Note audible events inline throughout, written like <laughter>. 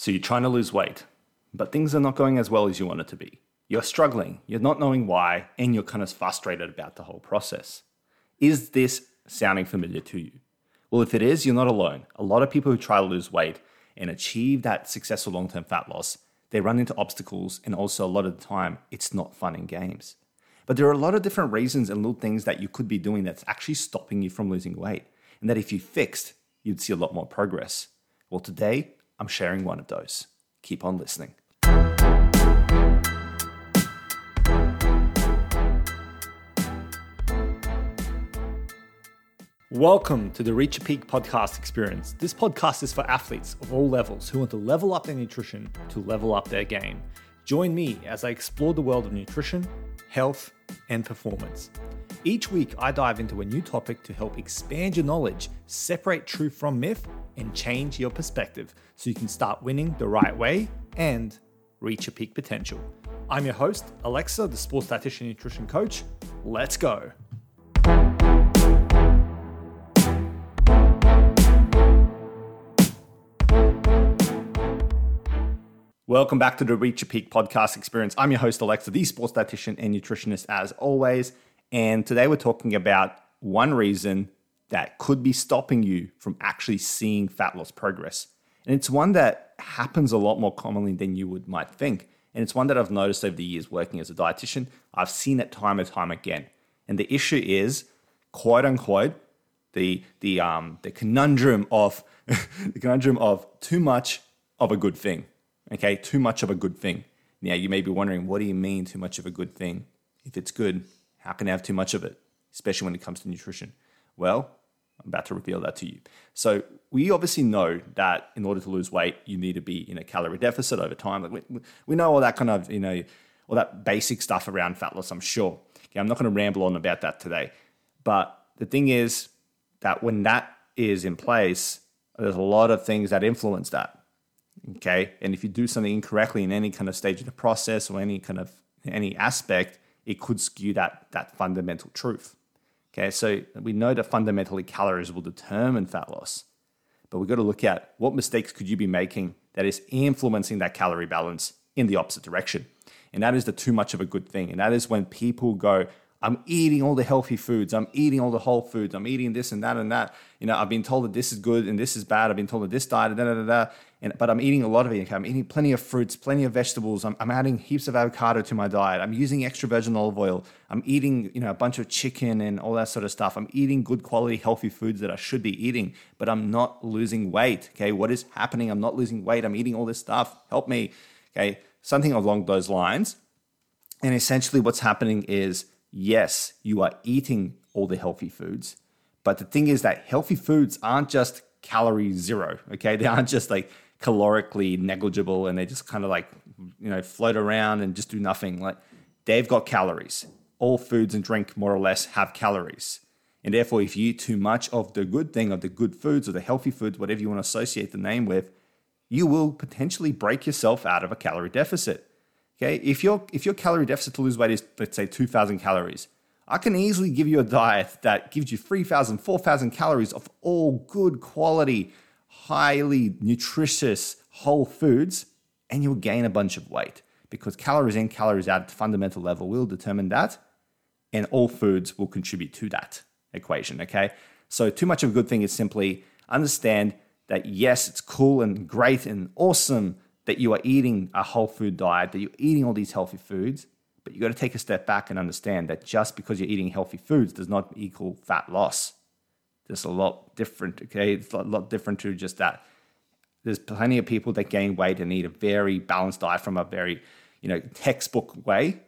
So you're trying to lose weight, but things are not going as well as you want it to be. You're struggling, you're not knowing why, and you're kind of frustrated about the whole process. Is this sounding familiar to you? Well, if it is, you're not alone. A lot of people who try to lose weight and achieve that successful long term fat loss, they run into obstacles, and also a lot of the time, it's not fun and games. But there are a lot of different reasons and little things that you could be doing that's actually stopping you from losing weight, and that if you fixed, you'd see a lot more progress. Well, today, I'm sharing one of those. Keep on listening. Welcome to the Reach Your Peak podcast experience. This podcast is for athletes of all levels who want to level up their nutrition to level up their game. Join me as I explore the world of nutrition, health, and performance. Each week, I dive into a new topic to help expand your knowledge, separate truth from myth, and change your perspective so you can start winning the right way and reach your peak potential. I'm your host, Aleksa, the sports dietitian and nutrition coach. Let's go. Welcome back to the Reach Your Peak podcast experience. I'm your host, Aleksa, the sports dietitian and nutritionist, as always. And today we're talking about one reason that could be stopping you from actually seeing fat loss progress. And it's one that happens a lot more commonly than you would might think. And it's one that I've noticed over the years working as a dietitian. I've seen it time and time again. And the issue is, quote unquote, the the um the conundrum of <laughs> the conundrum of too much of a good thing. Okay, too much of a good thing. Now, you may be wondering, what do you mean too much of a good thing? If it's good, how can I have too much of it, especially when it comes to nutrition? Well, I'm about to reveal that to you. So, we obviously know that in order to lose weight, you need to be in a calorie deficit over time. Like we, we know all that kind of, you know, all that basic stuff around fat loss, I'm sure. Okay, I'm not going to ramble on about that today. But the thing is that when that is in place, there's a lot of things that influence that. Okay. And if you do something incorrectly in any kind of stage of the process or any kind of any aspect, it could skew that, that fundamental truth. Okay. So we know that fundamentally calories will determine fat loss. But we've got to look at what mistakes could you be making that is influencing that calorie balance in the opposite direction. And that is the too much of a good thing. And that is when people go, I'm eating all the healthy foods. I'm eating all the whole foods. I'm eating this and that and that. You know, I've been told that this is good and this is bad. I've been told that this diet, da da da da. And, but I'm eating a lot of it. I'm eating plenty of fruits, plenty of vegetables. I'm, I'm adding heaps of avocado to my diet. I'm using extra virgin olive oil. I'm eating, you know, a bunch of chicken and all that sort of stuff. I'm eating good quality, healthy foods that I should be eating, but I'm not losing weight. Okay, what is happening? I'm not losing weight. I'm eating all this stuff. Help me. Okay, something along those lines. And essentially, what's happening is yes, you are eating all the healthy foods. But the thing is that healthy foods aren't just calorie zero, okay? They aren't just like calorically negligible and they just kind of like, you know, float around and just do nothing. Like they've got calories. All foods and drink more or less have calories. And therefore, if you eat too much of the good thing, of the good foods or the healthy foods, whatever you want to associate the name with, you will potentially break yourself out of a calorie deficit. Okay, if your if your calorie deficit to lose weight is let's say 2,000 calories, I can easily give you a diet that gives you 3,000, 4,000 calories of all good quality, highly nutritious whole foods, and you'll gain a bunch of weight because calories in, calories out at fundamental level will determine that, and all foods will contribute to that equation. Okay, so too much of a good thing is simply understand that yes, it's cool and great and awesome that you are eating a whole food diet, that you're eating all these healthy foods, but you got to take a step back and understand that just because you're eating healthy foods does not equal fat loss. There's a lot different, okay? It's a lot different to just that. There's plenty of people that gain weight and eat a very balanced diet from a very, you know, textbook way.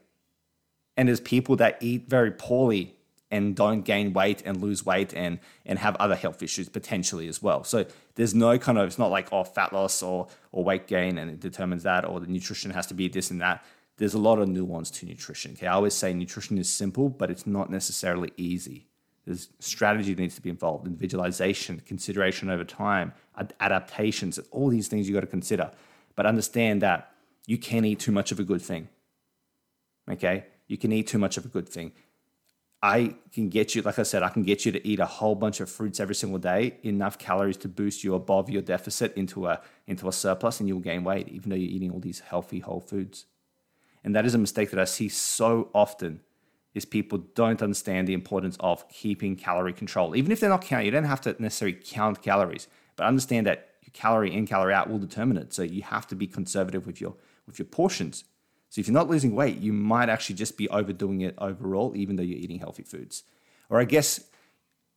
And there's people that eat very poorly and don't gain weight and lose weight and and have other health issues potentially as well. So there's no kind of it's not like oh fat loss or or weight gain and it determines that or the nutrition has to be this and that. There's a lot of nuance to nutrition. Okay, I always say nutrition is simple, but it's not necessarily easy. There's strategy that needs to be involved, individualization, consideration over time, adaptations, all these things you got to consider. But understand that you can eat too much of a good thing. Okay, you can eat too much of a good thing I can get you, like I said, I can get you to eat a whole bunch of fruits every single day, enough calories to boost you above your deficit into a into a surplus, and you'll gain weight, even though you're eating all these healthy whole foods. And that is a mistake that I see so often is people don't understand the importance of keeping calorie control. Even if they're not counting, you don't have to necessarily count calories, but understand that your calorie in, calorie out will determine it. So you have to be conservative with your with your portions. So if you're not losing weight, you might actually just be overdoing it overall, even though you're eating healthy foods. Or I guess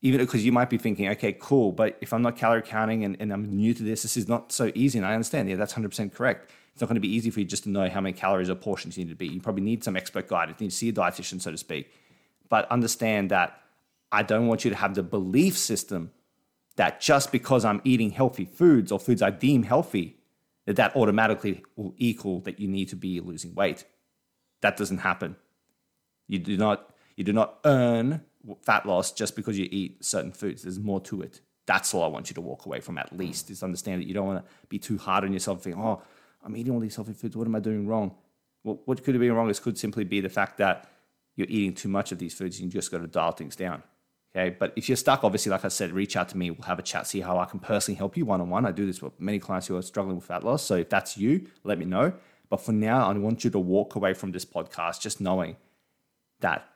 even because you might be thinking, okay, cool, but if I'm not calorie counting and, and I'm new to this, this is not so easy. And I understand, yeah, that's 100% correct. It's not going to be easy for you just to know how many calories or portions you need to be. You probably need some expert guidance. You need to see a dietitian, so to speak. But understand that I don't want you to have the belief system that just because I'm eating healthy foods or foods I deem healthy, that that automatically will equal that you need to be losing weight. That doesn't happen. You do not you do not earn fat loss just because you eat certain foods. There's more to it. That's all I want you to walk away from at least is understand that you don't want to be too hard on yourself think, oh, I'm eating all these healthy foods. What am I doing wrong? Well, what could be wrong is could simply be the fact that you're eating too much of these foods you just got to dial things down. Okay. But if you're stuck, obviously, like I said, reach out to me. We'll have a chat, see how I can personally help you one on one. I do this with many clients who are struggling with fat loss. So if that's you, let me know. But for now, I want you to walk away from this podcast just knowing that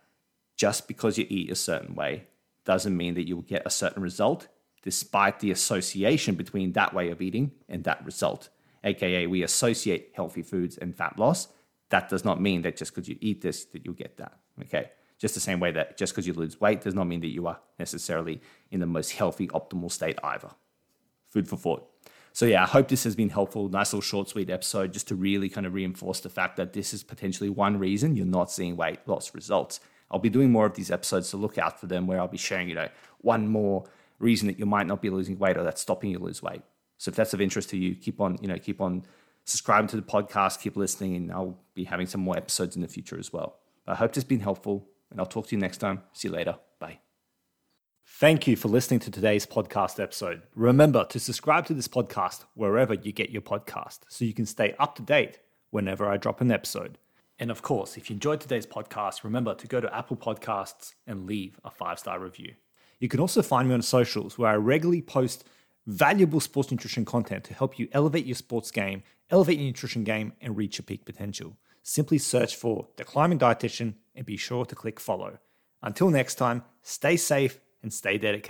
just because you eat a certain way doesn't mean that you will get a certain result, despite the association between that way of eating and that result. AKA, we associate healthy foods and fat loss. That does not mean that just because you eat this, that you'll get that. Okay. Just the same way that just because you lose weight does not mean that you are necessarily in the most healthy, optimal state either. Food for thought. So, yeah, I hope this has been helpful. Nice little short, sweet episode just to really kind of reinforce the fact that this is potentially one reason you're not seeing weight loss results. I'll be doing more of these episodes, so look out for them where I'll be sharing, you know, one more reason that you might not be losing weight or that's stopping you lose weight. So if that's of interest to you, keep on, you know, keep on subscribing to the podcast, keep listening, and I'll be having some more episodes in the future as well. I hope this has been helpful and I'll talk to you next time. See you later. Bye. Thank you for listening to today's podcast episode. Remember to subscribe to this podcast wherever you get your podcast so you can stay up to date whenever I drop an episode. And of course, if you enjoyed today's podcast, remember to go to Apple Podcasts and leave a five star review. You can also find me on socials where I regularly post valuable sports nutrition content to help you elevate your sports game, elevate your nutrition game, and reach your peak potential. Simply search for The Climbing Dietitian and be sure to click follow. Until next time, stay safe and stay dedicated.